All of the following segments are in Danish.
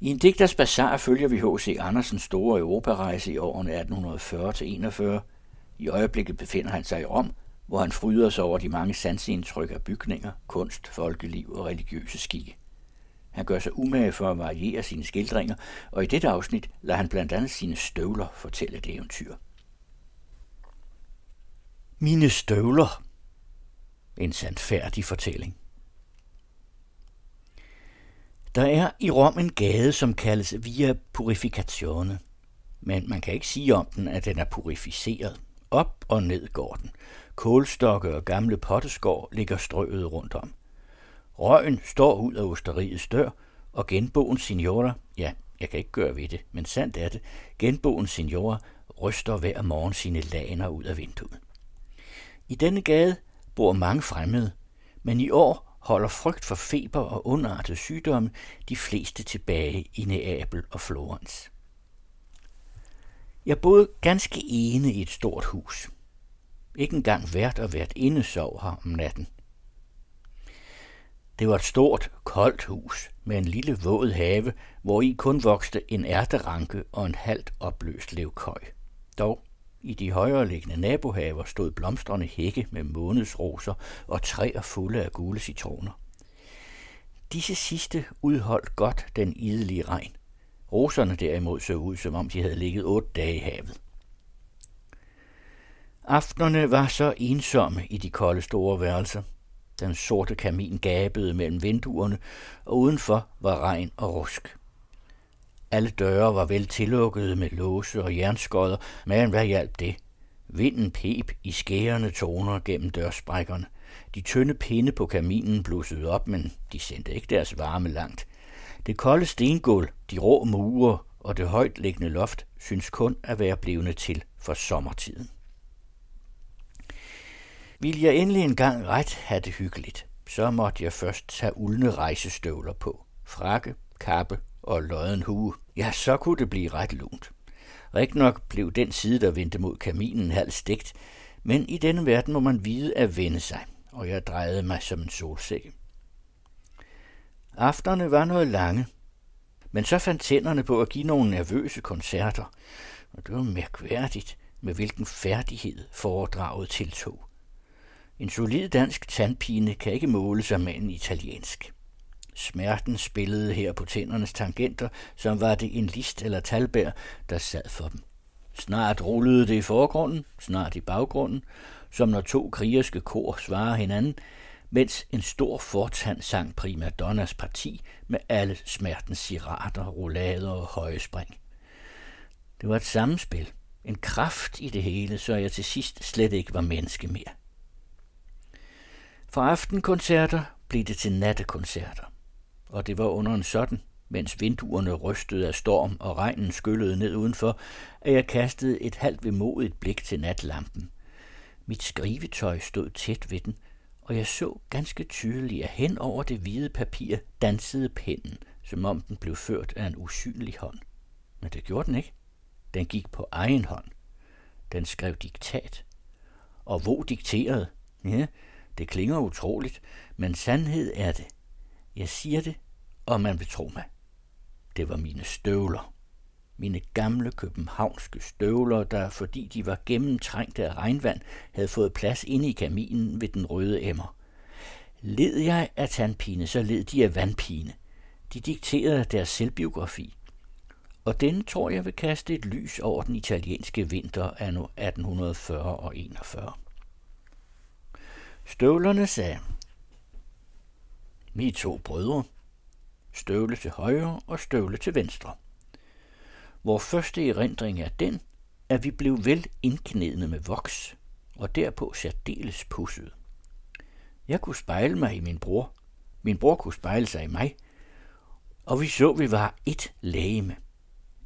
I en digters bazar følger vi H.C. Andersens store europarejse i årene 1840-41. I øjeblikket befinder han sig i Rom, hvor han fryder sig over de mange sansindtryk af bygninger, kunst, folkeliv og religiøse skikke. Han gør sig umage for at variere sine skildringer, og i dette afsnit lader han blandt andet sine støvler fortælle et eventyr. Mine støvler. En sandfærdig fortælling. Der er i Rom en gade, som kaldes Via Purificatione, men man kan ikke sige om den, at den er purificeret. Op og ned går den. Kålstokke og gamle potteskår ligger strøet rundt om. Røgen står ud af osteriets dør, og genboen signora, ja, jeg kan ikke gøre ved det, men sandt er det, genboen signora ryster hver morgen sine laner ud af vinduet. I denne gade bor mange fremmede, men i år holder frygt for feber og underartet sygdomme de fleste tilbage i Neapel og Florens. Jeg boede ganske ene i et stort hus. Ikke engang vært og vært inde sov her om natten. Det var et stort, koldt hus med en lille våd have, hvor i kun vokste en ærteranke og en halvt opløst levkøj. Dog i de højreliggende nabohaver stod blomstrende hække med månedsroser og træer fulde af gule citroner. Disse sidste udholdt godt den idelige regn. Roserne derimod så ud, som om de havde ligget otte dage i havet. Aftenerne var så ensomme i de kolde store værelser. Den sorte kamin gabede mellem vinduerne, og udenfor var regn og rusk. Alle døre var vel tillukkede med låse og jernskodder, men hvad hjalp det? Vinden pep i skærende toner gennem dørsprækkerne. De tynde pinde på kaminen blussede op, men de sendte ikke deres varme langt. Det kolde stengulv, de rå mure og det højt liggende loft synes kun at være blevende til for sommertiden. Vil jeg endelig engang ret have det hyggeligt, så måtte jeg først tage uldne rejsestøvler på, frakke, kappe og lodden hue. Ja, så kunne det blive ret lunt. nok blev den side, der vendte mod kaminen, halvt stegt, men i denne verden må man vide at vende sig, og jeg drejede mig som en solsække. Afterne var noget lange, men så fandt tænderne på at give nogle nervøse koncerter, og det var mærkværdigt, med hvilken færdighed foredraget tiltog. En solid dansk tandpine kan ikke måle sig med en italiensk. Smerten spillede her på tændernes tangenter, som var det en list eller talbær, der sad for dem. Snart rullede det i forgrunden, snart i baggrunden, som når to krigerske kor svarer hinanden, mens en stor fortand sang prima donnas parti med alle smertens sirater, roulader og høje spring. Det var et samspil, en kraft i det hele, så jeg til sidst slet ikke var menneske mere. Fra aftenkoncerter blev det til nattekoncerter, og det var under en sådan, mens vinduerne rystede af storm og regnen skyllede ned udenfor, at jeg kastede et halvt vemodigt blik til natlampen. Mit skrivetøj stod tæt ved den, og jeg så ganske tydeligt, at hen over det hvide papir dansede pennen, som om den blev ført af en usynlig hånd. Men det gjorde den ikke. Den gik på egen hånd. Den skrev diktat. Og hvor dikterede? Ja, det klinger utroligt, men sandhed er det. Jeg siger det, og man vil tro mig. Det var mine støvler. Mine gamle københavnske støvler, der fordi de var gennemtrængte af regnvand, havde fået plads inde i kaminen ved den røde emmer. Led jeg af tandpine, så led de af vandpine. De dikterede deres selvbiografi. Og den tror jeg vil kaste et lys over den italienske vinter anno 1840 og 41. Støvlerne sagde, vi to brødre, støvle til højre og støvle til venstre. Vores første erindring er den, at vi blev vel indknedende med voks, og derpå særdeles pusset. Jeg kunne spejle mig i min bror. Min bror kunne spejle sig i mig. Og vi så, vi var et lægeme.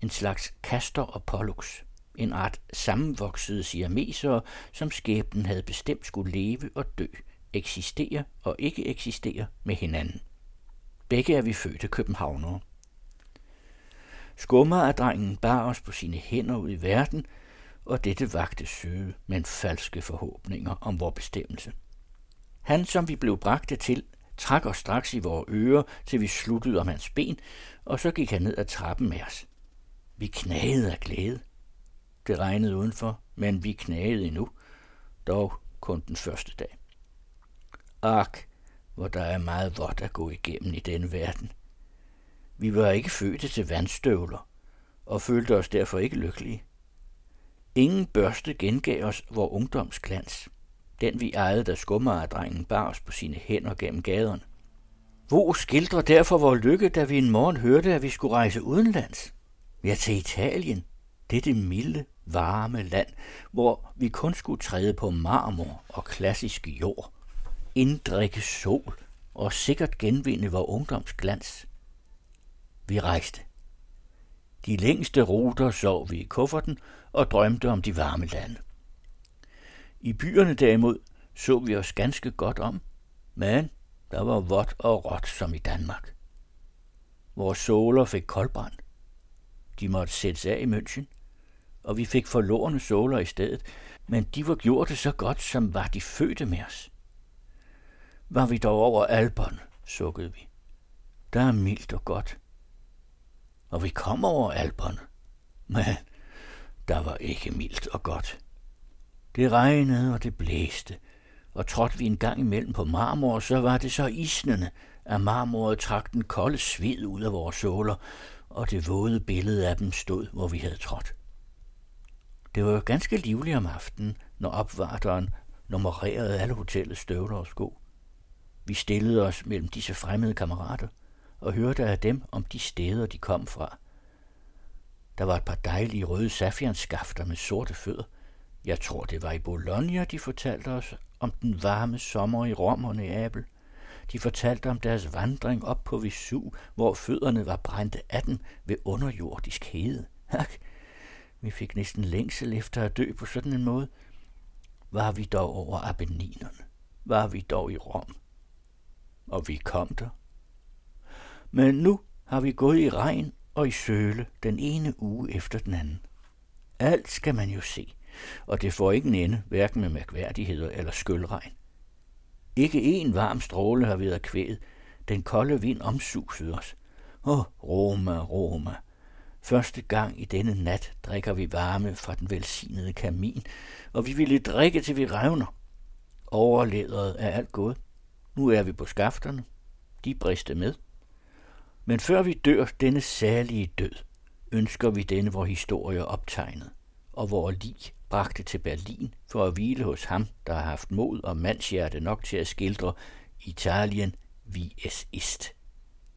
En slags kaster og pollux en art sammenvoksede siamesere, som skæbnen havde bestemt skulle leve og dø, eksistere og ikke eksistere med hinanden. Begge er vi fødte københavnere. drengen bar os på sine hænder ud i verden, og dette vagte søge, men falske forhåbninger om vores bestemmelse. Han, som vi blev bragte til, trak os straks i vores ører, til vi sluttede om hans ben, og så gik han ned ad trappen med os. Vi knagede af glæde. Det regnede udenfor, men vi knagede endnu, dog kun den første dag. Ak, hvor der er meget vådt at gå igennem i denne verden. Vi var ikke fødte til vandstøvler, og følte os derfor ikke lykkelige. Ingen børste gengav os vor ungdomsglans, den vi ejede, da skummeredrengen bar os på sine hænder gennem gaderne. Hvor skildrer derfor vor lykke, da vi en morgen hørte, at vi skulle rejse udenlands? Ja, til Italien. Det er det milde, varme land, hvor vi kun skulle træde på marmor og klassisk jord, inddrikke sol og sikkert genvinde vor ungdomsglans. Vi rejste. De længste ruter sov vi i kufferten og drømte om de varme lande. I byerne derimod så vi os ganske godt om, men der var vådt og råt som i Danmark. Vores såler fik koldbrand. De måtte sættes af i München, og vi fik forlorene såler i stedet, men de var gjort det så godt, som var de fødte med os. Var vi dog over Alperne, sukkede vi. Der er mildt og godt. Og vi kom over Alperne, men der var ikke mildt og godt. Det regnede og det blæste, og trådte vi en gang imellem på marmor, så var det så isnende, at marmoret trak den kolde sved ud af vores såler, og det våde billede af dem stod, hvor vi havde trådt. Det var ganske livligt om aftenen, når opvarteren nummererede alle hotellets støvler og sko. Vi stillede os mellem disse fremmede kammerater og hørte af dem om de steder, de kom fra. Der var et par dejlige røde safianskafter med sorte fødder. Jeg tror, det var i Bologna, de fortalte os om den varme sommer i Rom og Neapel. De fortalte om deres vandring op på Visu, hvor fødderne var brændte af dem ved underjordisk hede. Hak, vi fik næsten længsel efter at dø på sådan en måde. Var vi dog over Apenninerne? Var vi dog i Rom? Og vi kom der. Men nu har vi gået i regn og i søle den ene uge efter den anden. Alt skal man jo se, og det får ikke en ende, hverken med mærkværdigheder eller skølregn. Ikke en varm stråle har været kvæget. Den kolde vind omsusede os. Åh, oh, Roma, Roma. Første gang i denne nat drikker vi varme fra den velsignede kamin, og vi ville drikke til vi revner. Overlederet er alt gået. Nu er vi på skafterne. De briste med. Men før vi dør denne særlige død, ønsker vi denne vor historie optegnet, og vor lig bragte til Berlin for at hvile hos ham, der har haft mod og mandshjerte nok til at skildre Italien vi es ist,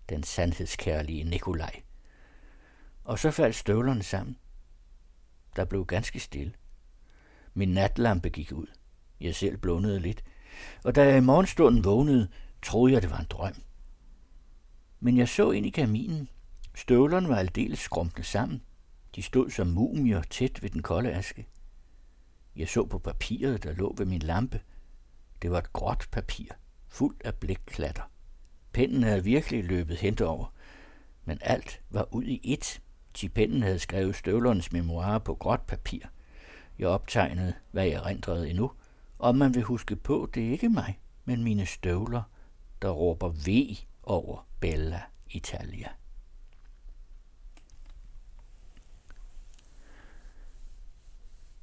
den sandhedskærlige Nikolaj. Og så faldt støvlerne sammen. Der blev ganske stille. Min natlampe gik ud. Jeg selv blundede lidt, og da jeg i morgenstunden vågnede, troede jeg, det var en drøm. Men jeg så ind i kaminen. Støvlerne var aldeles skrumpne sammen. De stod som mumier tæt ved den kolde aske. Jeg så på papiret, der lå ved min lampe. Det var et gråt papir, fuldt af blækklatter. Pennen havde virkelig løbet hen over, men alt var ud i ét. Til pennen havde skrevet støvlernes memoirer på gråt papir. Jeg optegnede, hvad jeg rendrede endnu, og man vil huske på, det er ikke mig, men mine støvler, der råber V over Bella Italia.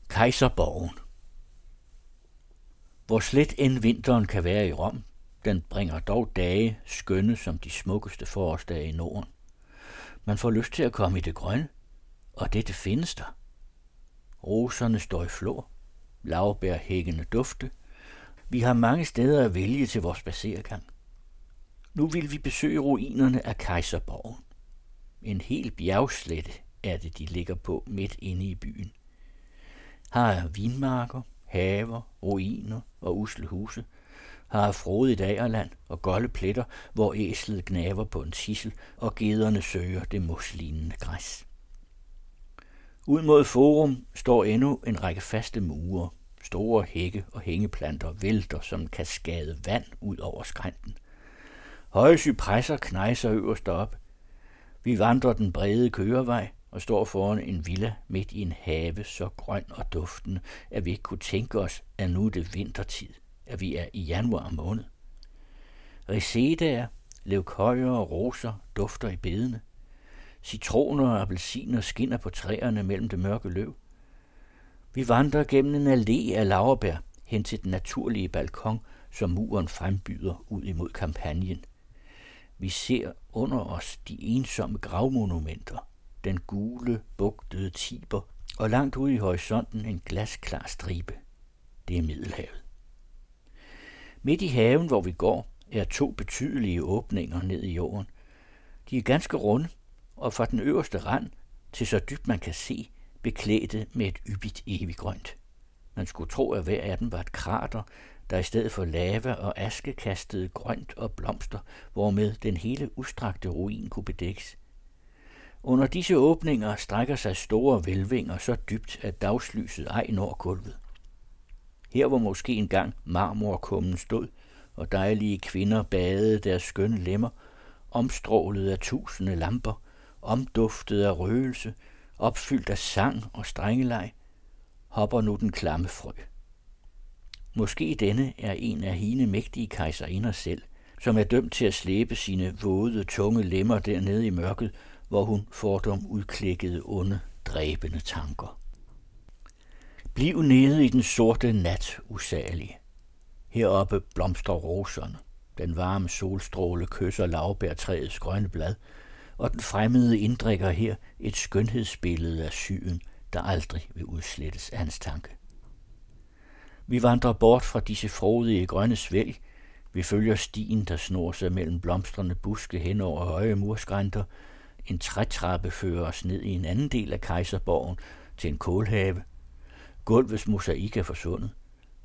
Kejserborgen Hvor slet end vinteren kan være i Rom, den bringer dog dage skønne som de smukkeste forårsdage i Norden. Man får lyst til at komme i det grønne, og dette findes der. Roserne står i flor, lavbærhækkende dufte. Vi har mange steder at vælge til vores spacergang. Nu vil vi besøge ruinerne af Kejserborgen. En hel bjergslette er det, de ligger på midt inde i byen. Har vinmarker, haver, ruiner og usle huse. har frodigt agerland og golde pletter, hvor æslet gnaver på en tissel, og gederne søger det muslignende græs. Ud mod forum står endnu en række faste mure. Store hække og hængeplanter vælter som kaskade vand ud over skrænten. Høje cypresser knejser øverst op. Vi vandrer den brede kørevej og står foran en villa midt i en have så grøn og duftende, at vi ikke kunne tænke os, at nu er det vintertid, at vi er i januar måned. Resedaer, levkøjer og roser dufter i bedene. Citroner og appelsiner skinner på træerne mellem det mørke løv. Vi vandrer gennem en allé af laverbær hen til den naturlige balkon, som muren frembyder ud imod kampagnen. Vi ser under os de ensomme gravmonumenter, den gule, bugtede tiber og langt ude i horisonten en glasklar stribe. Det er Middelhavet. Midt i haven, hvor vi går, er to betydelige åbninger ned i jorden. De er ganske runde, og fra den øverste rand til så dybt man kan se, beklædte med et yppigt eviggrønt. Man skulle tro, at hver af dem var et krater, der i stedet for lava og aske kastede grønt og blomster, hvormed den hele udstrakte ruin kunne bedækkes. Under disse åbninger strækker sig store velvinger så dybt, at dagslyset ej når gulvet. Her hvor måske engang marmorkummen stod, og dejlige kvinder badede deres skønne lemmer, omstrålet af tusinde lamper, omduftet af røgelse, opfyldt af sang og strengeleg, hopper nu den klamme frø. Måske denne er en af hine mægtige kejserinder selv, som er dømt til at slæbe sine våde, tunge lemmer dernede i mørket, hvor hun fordom udklækkede onde, dræbende tanker. Bliv nede i den sorte nat, usagelige. Heroppe blomstrer roserne. Den varme solstråle kysser lavbærtræets grønne blad, og den fremmede inddrikker her et skønhedsbillede af syden, der aldrig vil udslettes af hans tanke. Vi vandrer bort fra disse frodige grønne svælg. Vi følger stien, der snor sig mellem blomstrende buske hen over høje murskrænter. En trætrappe fører os ned i en anden del af kejserborgen til en kålhave. Gulvets mosaik er forsvundet.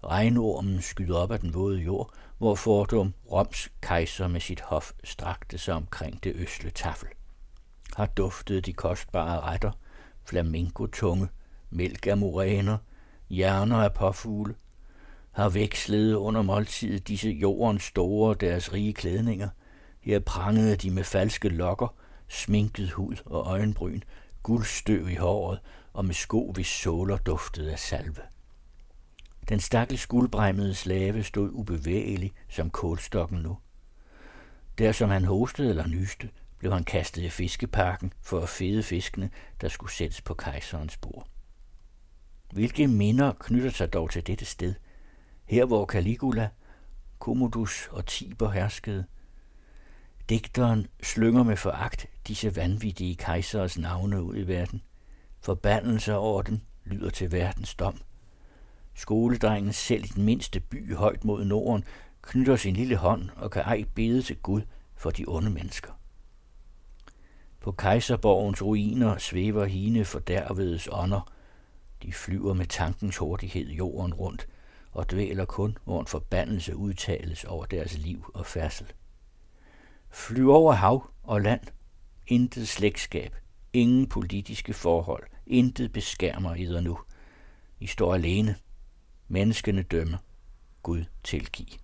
Regnormen skyder op af den våde jord, hvor fordum Roms kejser med sit hof strakte sig omkring det østle tafel. Har duftet de kostbare retter, flamingotunge, mælk af moræner, hjerner af påfugle, har vekslet under måltidet disse jordens store deres rige klædninger. Her prangede de med falske lokker, sminket hud og øjenbryn, guldstøv i håret og med sko, hvis såler duftede af salve. Den stakkels guldbremmede slave stod ubevægelig som kålstokken nu. Der som han hostede eller nyste, blev han kastet i fiskeparken for at fede fiskene, der skulle sættes på kejserens bord. Hvilke minder knytter sig dog til dette sted, her hvor Caligula, Commodus og Tiber herskede? Digteren slynger med foragt disse vanvittige kejseres navne ud i verden. Forbandelser over den lyder til verdens dom. Skoledrengen selv i den mindste by højt mod Norden knytter sin lille hånd og kan ej bede til Gud for de onde mennesker. På kejserborgens ruiner svæver hine fordærvedes ånder. De flyver med tankens hurtighed jorden rundt og dvæler kun, hvor en forbandelse udtales over deres liv og færdsel. Flyv over hav og land. Intet slægtskab. Ingen politiske forhold. Intet beskærmer eder nu. I står alene. Menneskene dømme. Gud tilgive.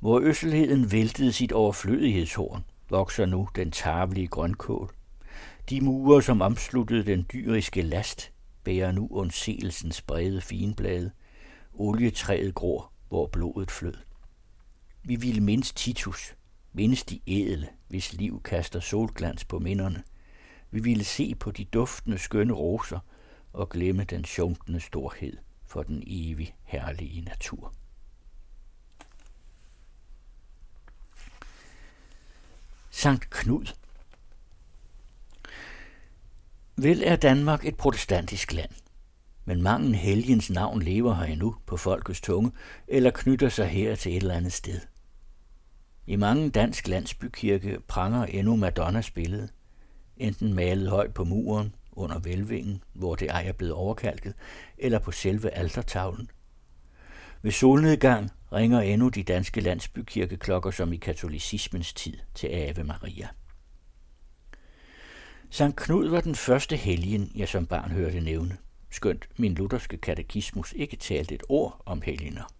Hvor øsselheden væltede sit overflødighedshorn, vokser nu den tarvelige grønkål. De murer, som omsluttede den dyriske last, bærer nu ondselsens brede finblade. Olietræet gror, hvor blodet flød. Vi ville mindes Titus, mindes de ædle, hvis liv kaster solglans på minderne. Vi ville se på de duftende skønne roser og glemme den sjunkende storhed for den evig herlige natur. Sankt Knud. Vel er Danmark et protestantisk land, men mange helgens navn lever her endnu på folkets tunge, eller knytter sig her til et eller andet sted. I mange dansk landsbykirke pranger endnu Madonnas billede, enten malet højt på muren under velvingen, hvor det ej er blevet overkalket, eller på selve altertavlen. Ved solnedgang ringer endnu de danske landsbykirkeklokker som i katolicismens tid til Ave Maria. Sankt Knud var den første helgen, jeg som barn hørte nævne, skønt min lutherske katekismus ikke talte et ord om helgener.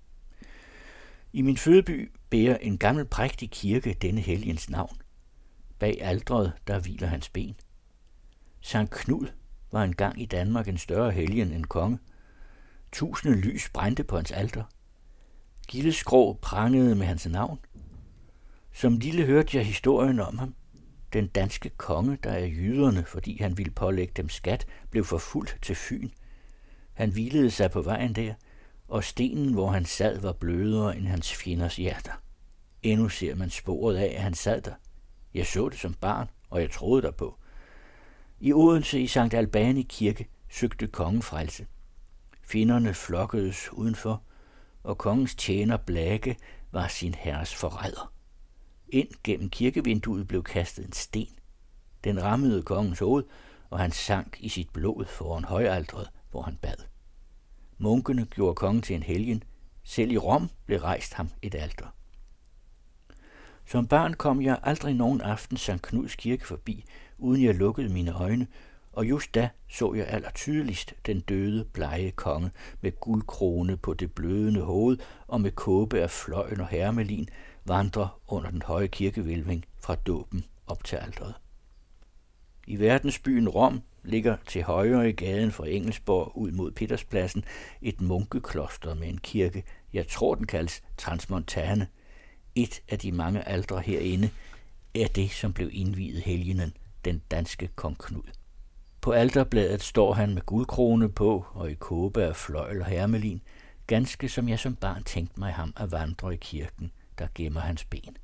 I min fødeby bærer en gammel prægtig kirke denne helgens navn. Bag aldret, der hviler hans ben. Sankt Knud var engang i Danmark en større helgen end konge. Tusinde lys brændte på hans alter – Gildeskrå prangede med hans navn. Som lille hørte jeg historien om ham. Den danske konge, der er jyderne, fordi han ville pålægge dem skat, blev forfulgt til Fyn. Han hvilede sig på vejen der, og stenen, hvor han sad, var blødere end hans fjenders hjerter. Endnu ser man sporet af, at han sad der. Jeg så det som barn, og jeg troede derpå. I Odense i Sankt Albani kirke søgte kongen frelse. Finderne flokkedes udenfor, og kongens tjener Blake var sin herres forræder. Ind gennem kirkevinduet blev kastet en sten. Den rammede kongens hoved, og han sank i sit blod foran højaltret, hvor han bad. Munkene gjorde kongen til en helgen. Selv i Rom blev rejst ham et alter. Som barn kom jeg aldrig nogen aften St. Knuds kirke forbi, uden jeg lukkede mine øjne, og just da så jeg allertydeligst den døde, blege konge med guldkrone på det blødende hoved og med kåbe af fløjen og hermelin vandre under den høje kirkevælving fra dåben op til alteret. I verdensbyen Rom ligger til højre i gaden fra Engelsborg ud mod Peterspladsen et munkekloster med en kirke, jeg tror den kaldes Transmontane. Et af de mange aldre herinde er det, som blev indviet helgenen, den danske kong Knud. På alterbladet står han med guldkrone på og i kåbe af fløjl og hermelin, ganske som jeg som barn tænkte mig ham at vandre i kirken, der gemmer hans ben.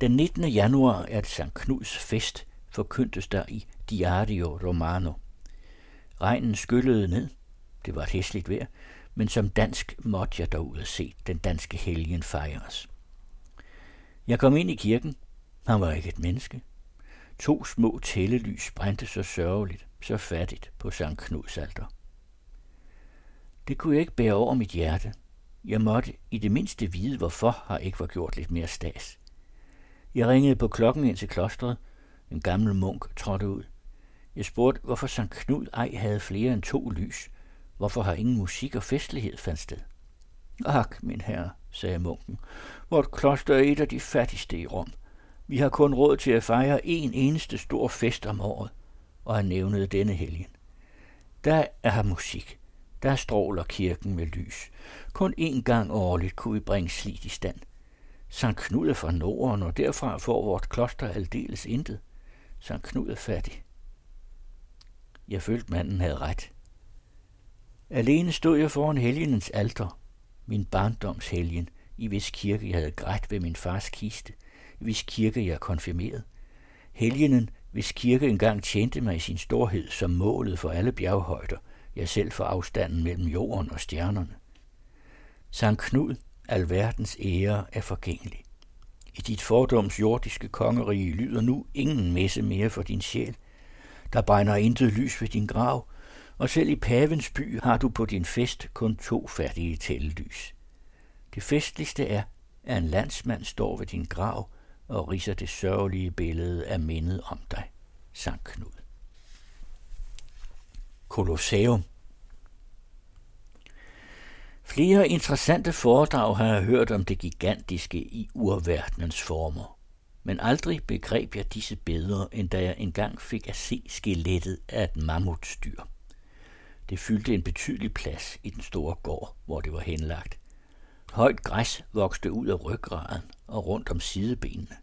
Den 19. januar er det St. Knuds fest, forkyndtes der i Diario Romano. Regnen skyllede ned. Det var et hæsligt vejr, men som dansk måtte jeg dog ud at se den danske helgen fejres. Jeg kom ind i kirken. Han var ikke et menneske. To små tællelys brændte så sørgeligt, så fattigt på Sankt Knuds alter. Det kunne jeg ikke bære over mit hjerte. Jeg måtte i det mindste vide, hvorfor har ikke var gjort lidt mere stas. Jeg ringede på klokken ind til klostret. En gammel munk trådte ud. Jeg spurgte, hvorfor Sankt Knud ej havde flere end to lys. Hvorfor har ingen musik og festlighed fandt sted? Ak, min herre, sagde munken, vort kloster er et af de fattigste i Rom. Vi har kun råd til at fejre en eneste stor fest om året, og han nævnede denne helgen. Der er her musik. Der stråler kirken med lys. Kun én gang årligt kunne vi bringe slidt i stand. Sankt Knud er fra Norden, og derfra får vort kloster aldeles intet. Sankt Knud er fattig. Jeg følte, manden havde ret. Alene stod jeg foran helgenens alter, min barndoms helgen, i hvis kirke jeg havde grædt ved min fars kiste – hvis kirke jeg konfirmeret. Helgenen, hvis kirke engang tjente mig i sin storhed som målet for alle bjerghøjder, jeg selv for afstanden mellem jorden og stjernerne. Sankt Knud, alverdens ære er forgængelig. I dit fordoms jordiske kongerige lyder nu ingen messe mere for din sjæl. Der brænder intet lys ved din grav, og selv i pavens by har du på din fest kun to færdige tællelys. Det festligste er, at en landsmand står ved din grav og riser det sørgelige billede af mindet om dig, sang Knud. Kolosseum Flere interessante foredrag har jeg hørt om det gigantiske i urverdenens former, men aldrig begreb jeg disse bedre, end da jeg engang fik at se skelettet af et mammutstyr. Det fyldte en betydelig plads i den store gård, hvor det var henlagt. Højt græs vokste ud af ryggraden og rundt om sidebenene.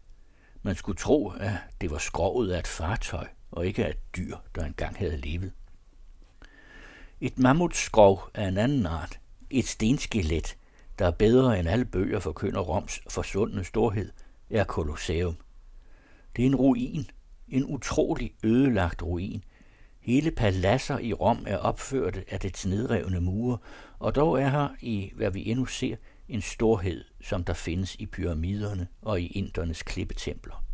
Man skulle tro, at det var skrovet af et fartøj, og ikke af et dyr, der engang havde levet. Et mammutskrov af en anden art, et stenskelet, der er bedre end alle bøger forkynder Roms forsvundne storhed, er Colosseum. Det er en ruin, en utrolig ødelagt ruin. Hele paladser i Rom er opført af dets nedrevne mure, og dog er her, i hvad vi endnu ser, en storhed, som der findes i pyramiderne og i indernes klippetempler.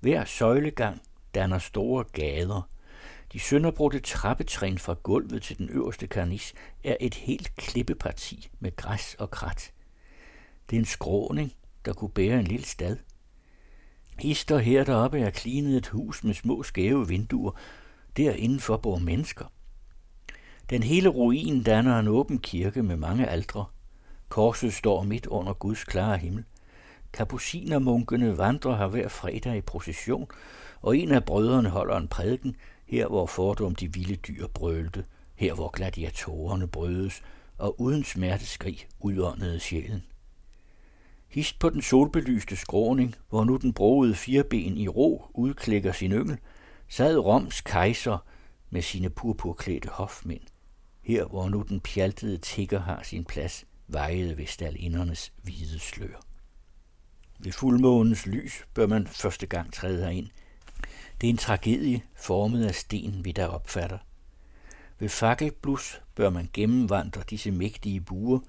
Hver søjlegang danner store gader. De sønderbrudte trappetrin fra gulvet til den øverste karnis er et helt klippeparti med græs og krat. Det er en skråning, der kunne bære en lille stad. Hister her deroppe er klinet et hus med små skæve vinduer. Derindenfor bor mennesker. Den hele ruin danner en åben kirke med mange aldre. Korset står midt under Guds klare himmel. Kapucinermunkene vandrer her hver fredag i procession, og en af brødrene holder en prædiken, her hvor fordom de vilde dyr brølte, her hvor gladiatorerne brødes, og uden smerteskrig udåndede sjælen. Hist på den solbelyste skråning, hvor nu den broede fireben i ro udklækker sin yngel, sad Roms kejser med sine purpurklædte hofmænd. Her, hvor nu den pjaltede tigger har sin plads, vejede ved stalindernes hvide slør. Ved fuldmånens lys bør man første gang træde herind. Det er en tragedie formet af sten, vi der opfatter. Ved fakkelblus bør man gennemvandre disse mægtige buer,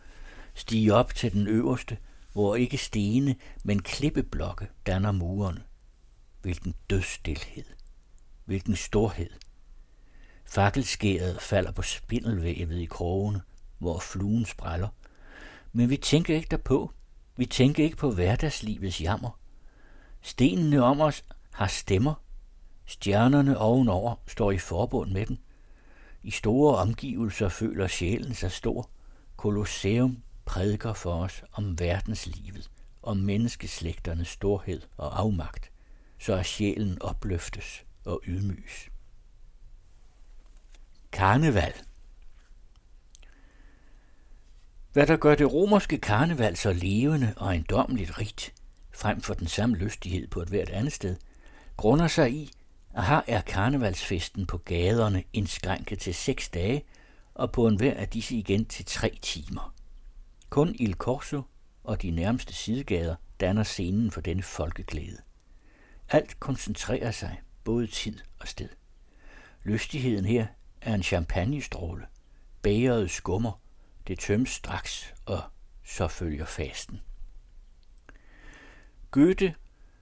stige op til den øverste, hvor ikke stene, men klippeblokke danner murene. Hvilken dødstilhed. Hvilken storhed. Fakkelskæret falder på spindelvævet i krogene, hvor fluen spræller. Men vi tænker ikke derpå. Vi tænker ikke på hverdagslivets jammer. Stenene om os har stemmer. Stjernerne ovenover står i forbund med dem. I store omgivelser føler sjælen sig stor. Kolosseum prædiker for os om verdenslivet, om menneskeslægternes storhed og afmagt, så at sjælen opløftes og ydmyges. Karneval Hvad der gør det romerske karneval så levende og endommeligt rigt, frem for den samme lystighed på et hvert andet sted, grunder sig i, at her er karnevalsfesten på gaderne indskrænket til seks dage, og på en hver af disse igen til tre timer. Kun Il Corso og de nærmeste sidegader danner scenen for denne folkeglæde. Alt koncentrerer sig, både tid og sted. Lystigheden her er en champagnestråle. Bægeret skummer, det tømmes straks, og så følger fasten. Goethe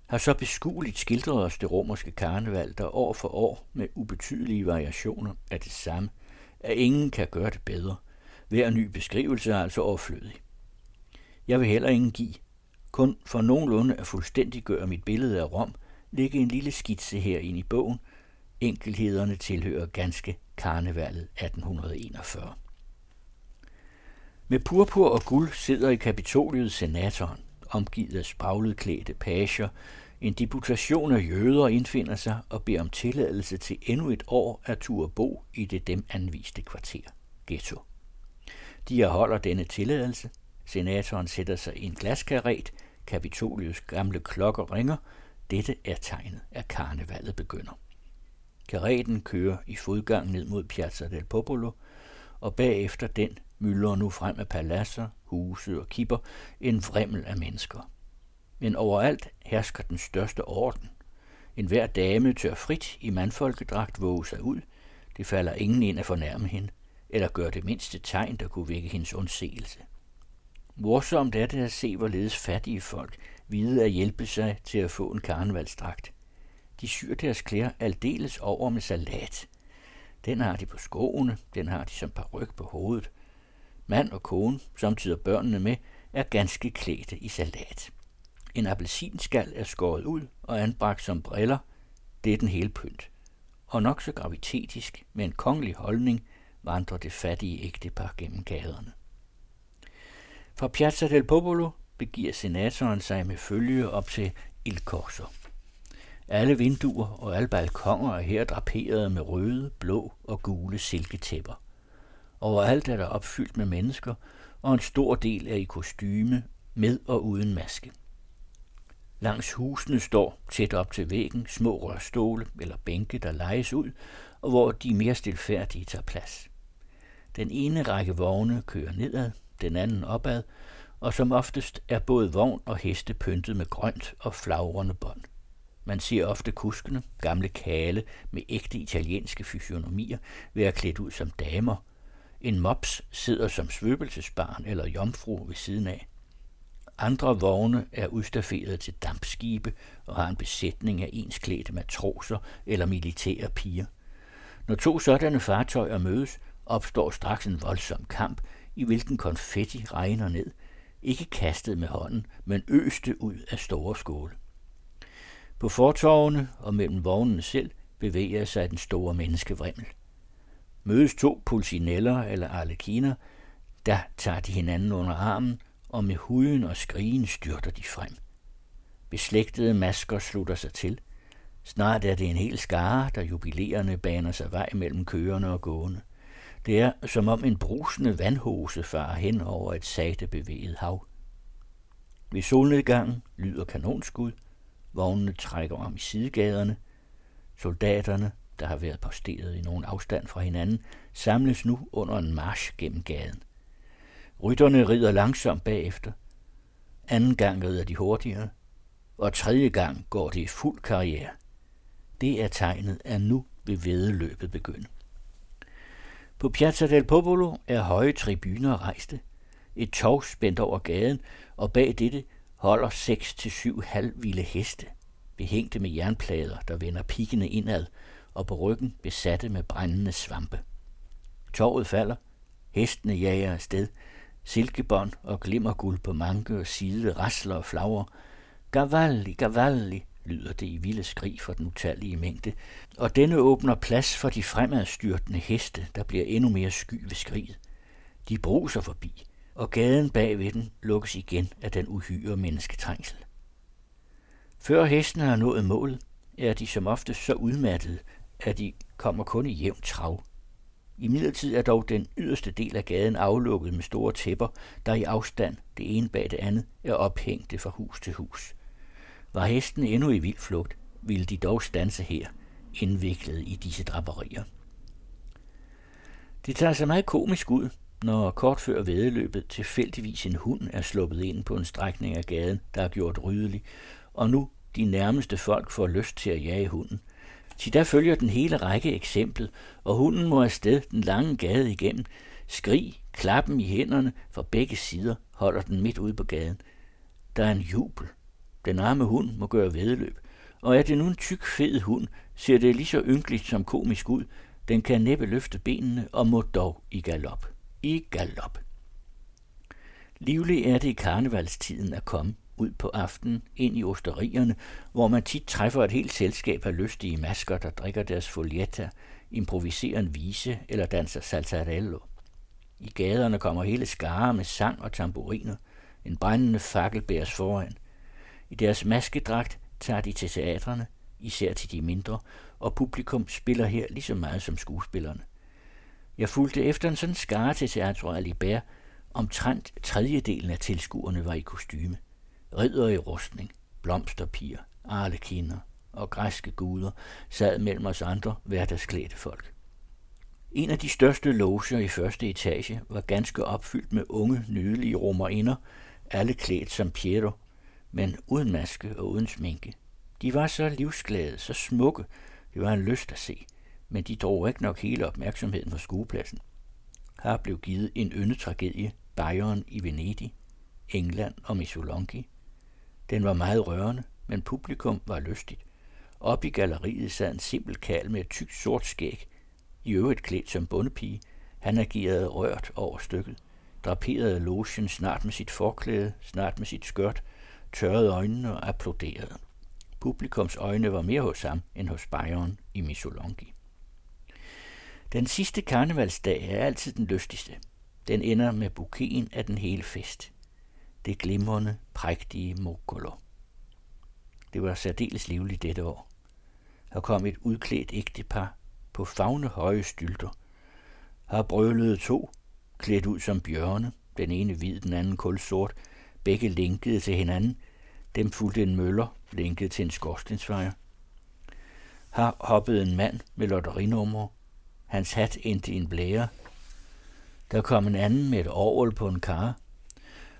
har så beskueligt skildret os det romerske karneval, der år for år med ubetydelige variationer er det samme, at ingen kan gøre det bedre. Hver ny beskrivelse er altså overflødig. Jeg vil heller ingen give. Kun for nogenlunde at fuldstændiggøre mit billede af Rom, ligge en lille skitse her ind i bogen. Enkelhederne tilhører ganske karnevalet 1841. Med purpur og guld sidder i kapitoliet senatoren, omgivet af spragletklædte pager. En deputation af jøder indfinder sig og beder om tilladelse til endnu et år at turde bo i det dem anviste kvarter, ghetto. De erholder denne tilladelse. Senatoren sætter sig i en glaskaret. Kapitoliets gamle klokker ringer. Dette er tegnet, at karnevalet begynder. Kareten kører i fodgang ned mod Piazza del Popolo, og bagefter den myldrer nu frem af paladser, huse og kipper en vrimmel af mennesker. Men overalt hersker den største orden. En hver dame tør frit i mandfolkedragt våge sig ud. Det falder ingen ind at fornærme hende, eller gør det mindste tegn, der kunne vække hendes undseelse. Morsomt er det at se, hvorledes fattige folk vide at hjælpe sig til at få en karnevalsdragt. De syr deres klæder aldeles over med salat. Den har de på skoene, den har de som par ryg på hovedet. Mand og kone, samtidig børnene med, er ganske klædte i salat. En appelsinskal er skåret ud og anbragt som briller. Det er den hele pynt. Og nok så gravitetisk, med en kongelig holdning, vandrer det fattige ægtepar gennem gaderne. Fra Piazza del Popolo begiver senatoren sig med følge op til Il Corso. Alle vinduer og alle balkonger er her draperet med røde, blå og gule silketæpper. Overalt er der opfyldt med mennesker, og en stor del er i kostyme, med og uden maske. Langs husene står tæt op til væggen små rørstole eller bænke, der lejes ud, og hvor de mere stilfærdige tager plads. Den ene række vogne kører nedad, den anden opad, og som oftest er både vogn og heste pyntet med grønt og flagrende bånd. Man ser ofte kuskene, gamle kale med ægte italienske fysionomier, være klædt ud som damer. En mops sidder som svøbelsesbarn eller jomfru ved siden af. Andre vogne er udstafferet til dampskibe og har en besætning af ensklædte matroser eller militære piger. Når to sådanne fartøjer mødes, opstår straks en voldsom kamp, i hvilken konfetti regner ned, ikke kastet med hånden, men øste ud af store skåle. På fortovene og mellem vognene selv bevæger sig den store menneskevrimmel. Mødes to pulsineller eller arlekiner, der tager de hinanden under armen, og med huden og skrigen styrter de frem. Beslægtede masker slutter sig til. Snart er det en hel skare, der jubilerende baner sig vej mellem kørende og gående. Det er som om en brusende vandhose farer hen over et sagte bevæget hav. Ved solnedgangen lyder kanonskud, vognene trækker om i sidegaderne, soldaterne, der har været posteret i nogen afstand fra hinanden, samles nu under en march gennem gaden. Rytterne rider langsomt bagefter. Anden gang rider de hurtigere, og tredje gang går det i fuld karriere. Det er tegnet, at nu vil vedeløbet begynde. På Piazza del Popolo er høje tribuner rejste, et tog spændt over gaden, og bag dette holder seks til syv halvvilde heste, behængte med jernplader, der vender pikkene indad, og på ryggen besatte med brændende svampe. Torvet falder, hestene jager afsted, silkebånd og glimmerguld på manke og side rasler og flager. Gavalli, gavalli, lyder det i vilde skrig for den utallige mængde, og denne åbner plads for de fremadstyrtende heste, der bliver endnu mere sky ved skriget. De bruser forbi, og gaden bag ved den lukkes igen af den uhyre mennesketrængsel. Før hestene har nået målet, er de som ofte så udmattede, at de kommer kun i jævnt trav. I midlertid er dog den yderste del af gaden aflukket med store tæpper, der i afstand, det ene bag det andet, er ophængte fra hus til hus. Var hesten endnu i vild flugt, ville de dog stanse her, indviklet i disse draperier. Det tager sig meget komisk ud, når kort før vedeløbet tilfældigvis en hund er sluppet ind på en strækning af gaden, der er gjort ryddelig, og nu de nærmeste folk får lyst til at jage hunden. Så der følger den hele række eksempel, og hunden må afsted den lange gade igennem. Skrig, klappen i hænderne fra begge sider holder den midt ude på gaden. Der er en jubel. Den arme hund må gøre vedløb, Og er det nu en tyk, fed hund, ser det lige så ynkeligt som komisk ud. Den kan næppe løfte benene og må dog i galop i galop. Livlig er det i karnevalstiden at komme ud på aftenen ind i osterierne, hvor man tit træffer et helt selskab af lystige masker, der drikker deres folietta, improviserer en vise eller danser saltarello. I gaderne kommer hele skare med sang og tamburiner. En brændende fakkel bæres foran. I deres maskedragt tager de til teatrene, især til de mindre, og publikum spiller her lige så meget som skuespillerne. Jeg fulgte efter en sådan skare til Teatro Alibert. Omtrent tredjedelen af tilskuerne var i kostyme. Ridder i rustning, blomsterpiger, arlekinder og græske guder sad mellem os andre hverdagsklædte folk. En af de største loger i første etage var ganske opfyldt med unge, nydelige romerinder, alle klædt som Piero, men uden maske og uden sminke. De var så livsglade, så smukke, det var en lyst at se – men de drog ikke nok hele opmærksomheden fra skuepladsen. Her blev givet en yndetragedie, Bayern i Venedig, England og Missolonghi. Den var meget rørende, men publikum var lystigt. Op i galleriet sad en simpel kal med et tykt sort skæg, i øvrigt klædt som bundepige. Han agerede rørt over stykket, draperede logen snart med sit forklæde, snart med sit skørt, tørrede øjnene og applauderede. Publikums øjne var mere hos ham end hos Bayern i Missolonghi. Den sidste karnevalsdag er altid den lystigste. Den ender med bouqueten af den hele fest. Det glimrende, prægtige Mokolo. Det var særdeles livligt dette år. Her kom et udklædt ægtepar på fagne høje stylter. Her brølede to, klædt ud som bjørne, den ene hvid, den anden kulsort, begge linkede til hinanden. Dem fulgte en møller, linket til en skorstensfejr. Her hoppede en mand med lotterinummer Hans hat endte i en blære. Der kom en anden med et orgel på en kar.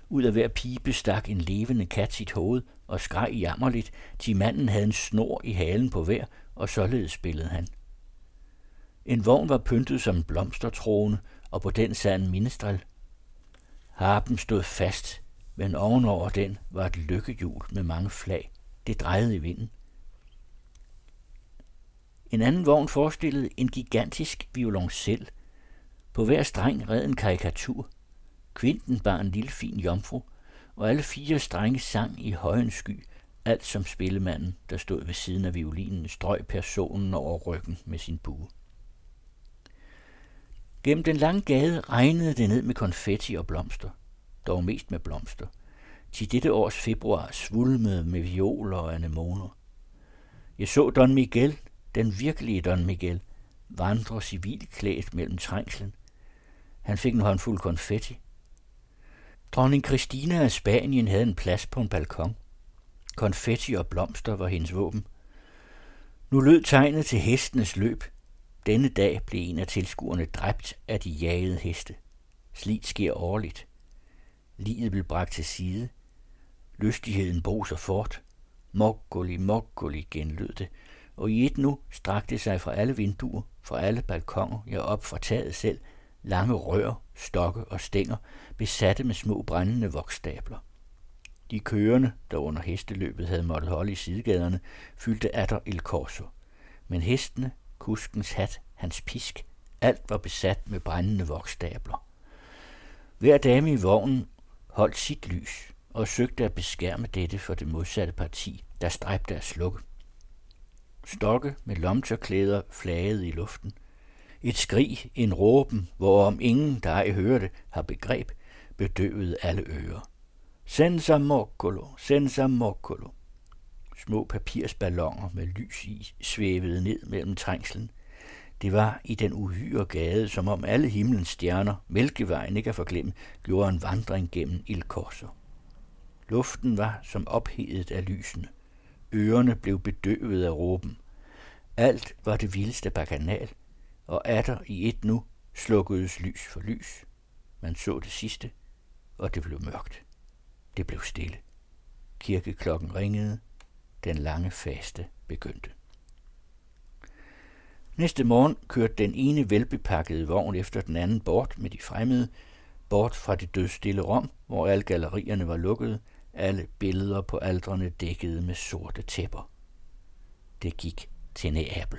Ud af hver pibe stak en levende kat sit hoved og skreg jammerligt, til manden havde en snor i halen på hver, og således spillede han. En vogn var pyntet som en blomstertrone, og på den sad en minestral. Harpen stod fast, men ovenover den var et lykkehjul med mange flag. Det drejede i vinden. En anden vogn forestillede en gigantisk violoncel. På hver streng red en karikatur. Kvinten bar en lille fin jomfru, og alle fire strenge sang i højens sky, alt som spillemanden, der stod ved siden af violinen, strøg personen over ryggen med sin bue. Gennem den lange gade regnede det ned med konfetti og blomster, dog mest med blomster. Til dette års februar svulmede med violer og anemoner. Jeg så Don Miguel, den virkelige Don Miguel, vandre civilklædt mellem trængslen. Han fik en håndfuld konfetti. Dronning Christina af Spanien havde en plads på en balkon. Konfetti og blomster var hendes våben. Nu lød tegnet til hestenes løb. Denne dag blev en af tilskuerne dræbt af de jagede heste. Slit sker årligt. Livet blev bragt til side. Lystigheden boser fort. Mokkoli, mokkoli genlød det, og i et nu strakte sig fra alle vinduer, fra alle balkoner, ja op fra taget selv, lange rør, stokke og stænger, besatte med små brændende voksstabler. De kørende, der under hesteløbet havde måttet holde i sidegaderne, fyldte atter Il Corso. Men hestene, kuskens hat, hans pisk, alt var besat med brændende voksstabler. Hver dame i vognen holdt sit lys og søgte at beskærme dette for det modsatte parti, der stræbte at slukke. Stokke med lomtørklæder flagede i luften. Et skrig, en råben, hvorom ingen, der ej hørte, har begreb, bedøvede alle ører. Senza moccolo, senza moccolo. Små papirsballoner med lys i svævede ned mellem trængslen. Det var i den uhyre gade, som om alle himlens stjerner, mælkevejen ikke at forglemme, gjorde en vandring gennem Il Corso. Luften var som ophedet af lysene. Ørerne blev bedøvet af råben. Alt var det vildeste bakanal, og atter i et nu slukkedes lys for lys. Man så det sidste, og det blev mørkt. Det blev stille. Kirkeklokken ringede. Den lange faste begyndte. Næste morgen kørte den ene velbepakkede vogn efter den anden bort med de fremmede, bort fra det dødstille Rom, hvor alle gallerierne var lukkede, alle billeder på aldrene dækkede med sorte tæpper. Det gik til Neapel.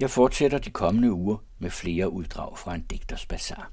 Jeg fortsætter de kommende uger med flere uddrag fra en digters bazar.